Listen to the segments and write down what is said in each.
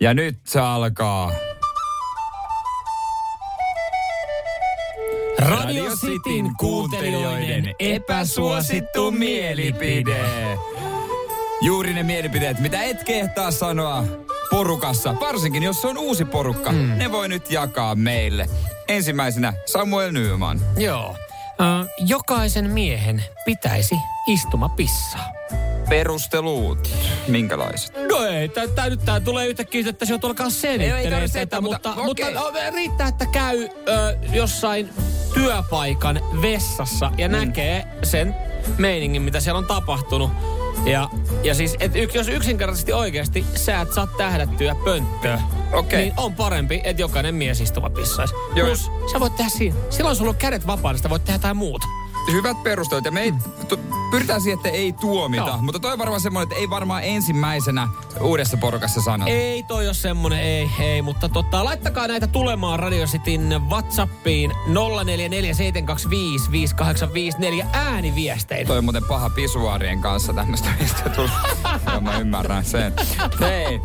Ja nyt se alkaa. Radio Cityn kuuntelijoiden epäsuosittu mielipide. Juuri ne mielipiteet, mitä et kehtaa sanoa porukassa, varsinkin jos se on uusi porukka, mm. ne voi nyt jakaa meille. Ensimmäisenä Samuel Nyman. Joo. Ö, jokaisen miehen pitäisi istuma pissaa. Perustelut, minkälaiset? No ei, tää, nyt tää tulee yhtäkkiä, että se on selittelemään tätä, mutta, mutta, mutta okay. riittää, että käy ö, jossain työpaikan vessassa ja mm. näkee sen meiningin, mitä siellä on tapahtunut. Ja, ja siis, et y, jos yksinkertaisesti oikeasti sä et saa tähdättyä pönttöä, okay. niin on parempi, että jokainen mies istuva pissaisi. Plus, sä voit tehdä siinä. Silloin sulla on kädet vapaana, sitä voit tehdä jotain muuta hyvät perustelut. Ja me ei, tu, pyritään siihen, että ei tuomita. Joo. Mutta toi on varmaan semmoinen, että ei varmaan ensimmäisenä uudessa porukassa sanota. Ei toi ole semmoinen, ei, ei. Mutta tota, laittakaa näitä tulemaan Radio Cityn Whatsappiin 0447255854 ääniviestein. Toi on muuten paha pisuaarien kanssa tämmöistä mistä tulee. joo, mä ymmärrän sen. Hei,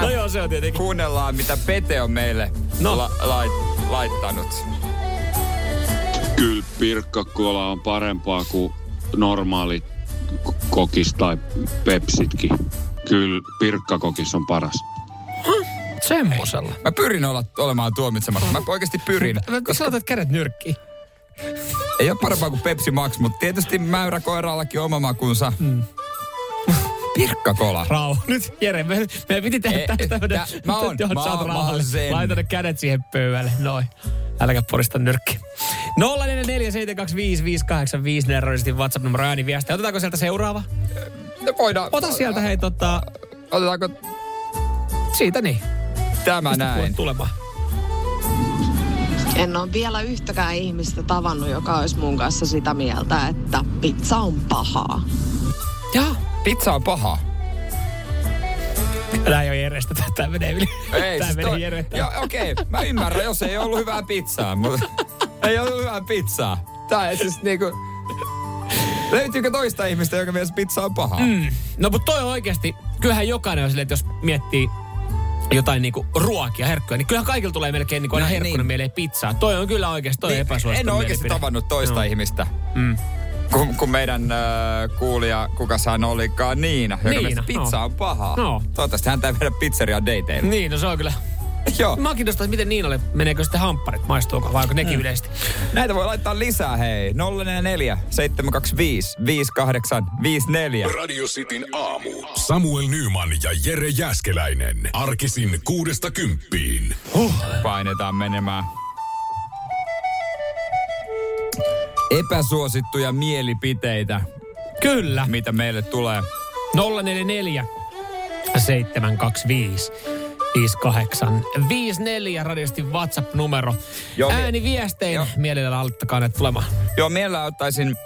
no joo, se on tietenkin. Kuunnellaan, mitä Pete on meille no. la- lait- laittanut. Kyllä pirkkakola on parempaa kuin normaali kokis tai pepsitkin. Kyllä pirkkakokis on paras. Semmosella. Mä pyrin olla, olemaan tuomitsematta. Mä oikeasti pyrin. Mä koska... Sä kädet nyrkkiin. Ei ole parempaa kuin Pepsi Max, mutta tietysti mäyräkoirallakin oma makunsa. Mm. Pirkkakola. Rauha. Nyt Jere, me, me piti tehdä e, tästä. Tä, mä oon, mä, oon, mä oon Laita ne kädet siihen pöydälle. Noin. Äläkä porista nyrkki. 0447255854 nerroisesti WhatsApp-numero ääniviestiä. Otetaanko sieltä seuraava? No voidaan. Ota sieltä hei tota... Otetaanko... Siitä niin. Tämä Mistä näin. Tulemaan. En ole vielä yhtäkään ihmistä tavannut, joka olisi mun kanssa sitä mieltä, että pizza on pahaa. Ja Pizza on pahaa. Tämä ei ole Jerestä, tämä menee yli. Ei, tämä siis menee to... Joo, okei, okay. mä ymmärrän, jos ei ollut hyvää pizzaa, mutta ei ollut hyvää pizzaa. Tää ei siis niinku... Löytyykö toista ihmistä, joka mielestä pizza on paha? Mm. No mutta toi on oikeasti, kyllähän jokainen on silleen, että jos miettii jotain niinku ruokia, herkkuja, niin kyllähän kaikilla tulee melkein niinku aina no, herkkuna niin. mieleen pizzaa. Toi on kyllä oikeasti, toi niin, epäsuosittu En ole oikeasti tavannut toista no. ihmistä. Mm kun, kun meidän äh, kuulija, kuka hän olikaan, Niina, joka Niina, pizza no. on paha. No. Toivottavasti hän ei vedä pizzeria dateille. Niin, no se on kyllä Joo. Mä kiinnostaa, miten Niinalle, meneekö sitten hampparit, maistuuko vai onko nekin mm. yleisesti. Näitä voi laittaa lisää, hei. 044 725 5854. Radio Cityn aamu. Samuel Nyman ja Jere Jäskeläinen. Arkisin kuudesta kymppiin. Huh. Painetaan menemään. epäsuosittuja mielipiteitä. Kyllä. Mitä meille tulee. 044 725 5854 radiosti WhatsApp-numero. Joo, Ääniviestein jo. mielellä aloittakaa ne tulemaan. Joo, mielellä ottaisin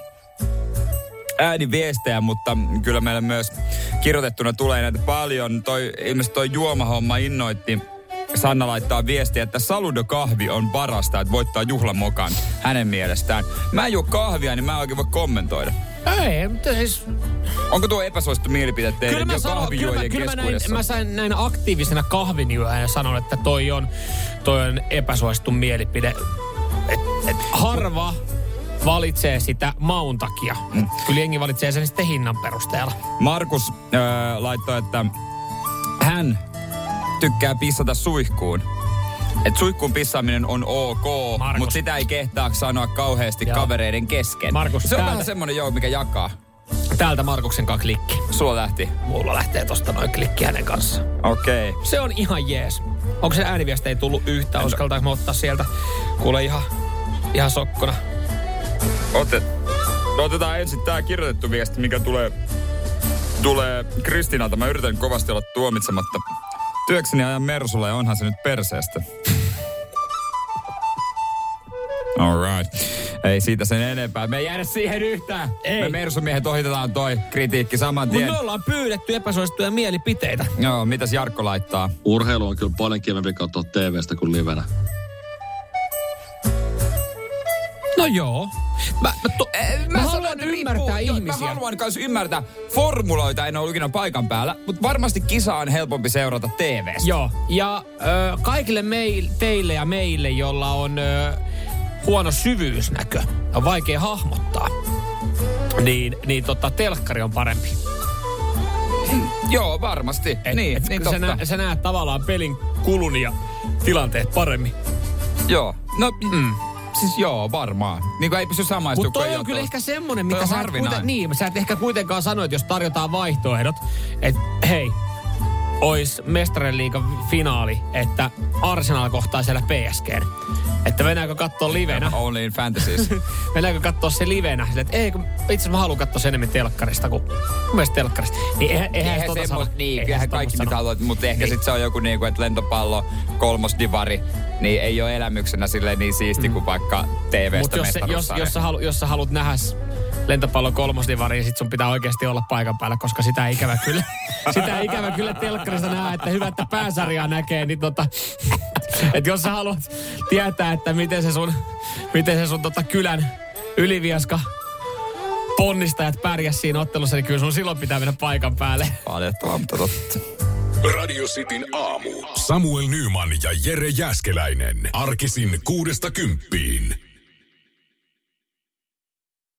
ääniviestejä, mutta kyllä meillä myös kirjoitettuna tulee näitä paljon. Toi, ilmeisesti toi juomahomma innoitti Sanna laittaa viestiä, että saludo-kahvi on parasta, että voittaa juhlamokan hänen mielestään. Mä en juo kahvia, niin mä en oikein voi kommentoida. Ei, mutta siis... Onko tuo epäsuosittu mielipide teille kyllä mä sanon, kyllä mä, kyllä mä, näin, mä sain näin aktiivisena kahvinjuojana ja sanon, että toi on, toi on epäsuosittu mielipide. Et, et harva valitsee sitä maun takia. Mm. Kyllä jengi valitsee sen sitten hinnan perusteella. Markus äh, laittoi, että hän tykkää pissata suihkuun. Et suihkuun pissaaminen on ok, mutta sitä ei kehtaa sanoa kauheasti Joo. kavereiden kesken. Markus, se on täältä. vähän semmonen joo, mikä jakaa. Täältä Markuksen kanssa klikki. Sulla lähti? Mulla lähtee tosta noin klikki hänen kanssa. Okei. Okay. Se on ihan jees. Onko se ääniviesti ei tullut yhtä? Uskaltaako mä ottaa sieltä? Kuule ihan, ihan sokkona. Otet, no otetaan ensin tää kirjoitettu viesti, mikä tulee tulee Kristinalta. Mä yritän kovasti olla tuomitsematta. Työkseni ajan Mersulla ja onhan se nyt perseestä. Alright. Ei siitä sen enempää. Me ei jäädä siihen yhtään. Ei. Me Mersumiehet ohitetaan toi kritiikki saman tien. Mutta me ollaan pyydetty epäsuosittuja mielipiteitä. Joo, mitäs Jarkko laittaa? Urheilu on kyllä paljon kivempi katsoa TVstä kuin livenä. No joo. Mä, mä, to, Eh, mä, mä haluan ymmärtää joo, ihmisiä. Mä haluan myös ymmärtää. Formuloita en ole ikinä paikan päällä, mutta varmasti kisa on helpompi seurata TVstä. Joo, ja ö, kaikille meil, teille ja meille, jolla on ö, huono syvyysnäkö, on vaikea hahmottaa, niin, niin tota, telkkari on parempi. Joo, varmasti. Et, niin, et, niin sä, totta. nä, sä näet tavallaan pelin kulun ja tilanteet paremmin. Joo. No, mm. Siis joo, varmaan. Niin kuin ei pysty samaistumaan. Mutta toi on kyllä ehkä semmonen, mitä sä et, kuiten, niin, sä et ehkä kuitenkaan sano, että jos tarjotaan vaihtoehdot, että hei, ois mestarien liigan finaali, että Arsenal kohtaa siellä PSG. Että mennäänkö katsoa livenä? Only in fantasies. Mennäänkö katsoa se livenä? Sille, että ei, kun itse asiassa mä haluan katsoa sen enemmän telkkarista kuin mun mielestä telkkarista. Niin eihän, eihän, Eihän tota sano. niin, Eihän se kaikki mitä haluat, mutta ehkä Niin. sit se on joku niinku, että lentopallo, kolmosdivari, niin ei ole elämyksenä silleen niin siisti kuin vaikka TVstä Mutta jos, se- jos, jos, sä halu, jos sä haluat nähdä lentopallon kolmosdivariin, sit sun pitää oikeasti olla paikan päällä, koska sitä ei ikävä kyllä, sitä ei ikävä kyllä telkkarista nähdä, että hyvä, että pääsarjaa näkee, niin tota, että jos sä haluat tietää, että miten se sun, miten se sun tota kylän yliviaska ponnistajat pärjäs siinä ottelussa, niin kyllä sun silloin pitää mennä paikan päälle. Valitettavaa, mutta totta. Radio Cityn aamu. Samuel Nyman ja Jere Jäskeläinen. Arkisin kuudesta kymppiin.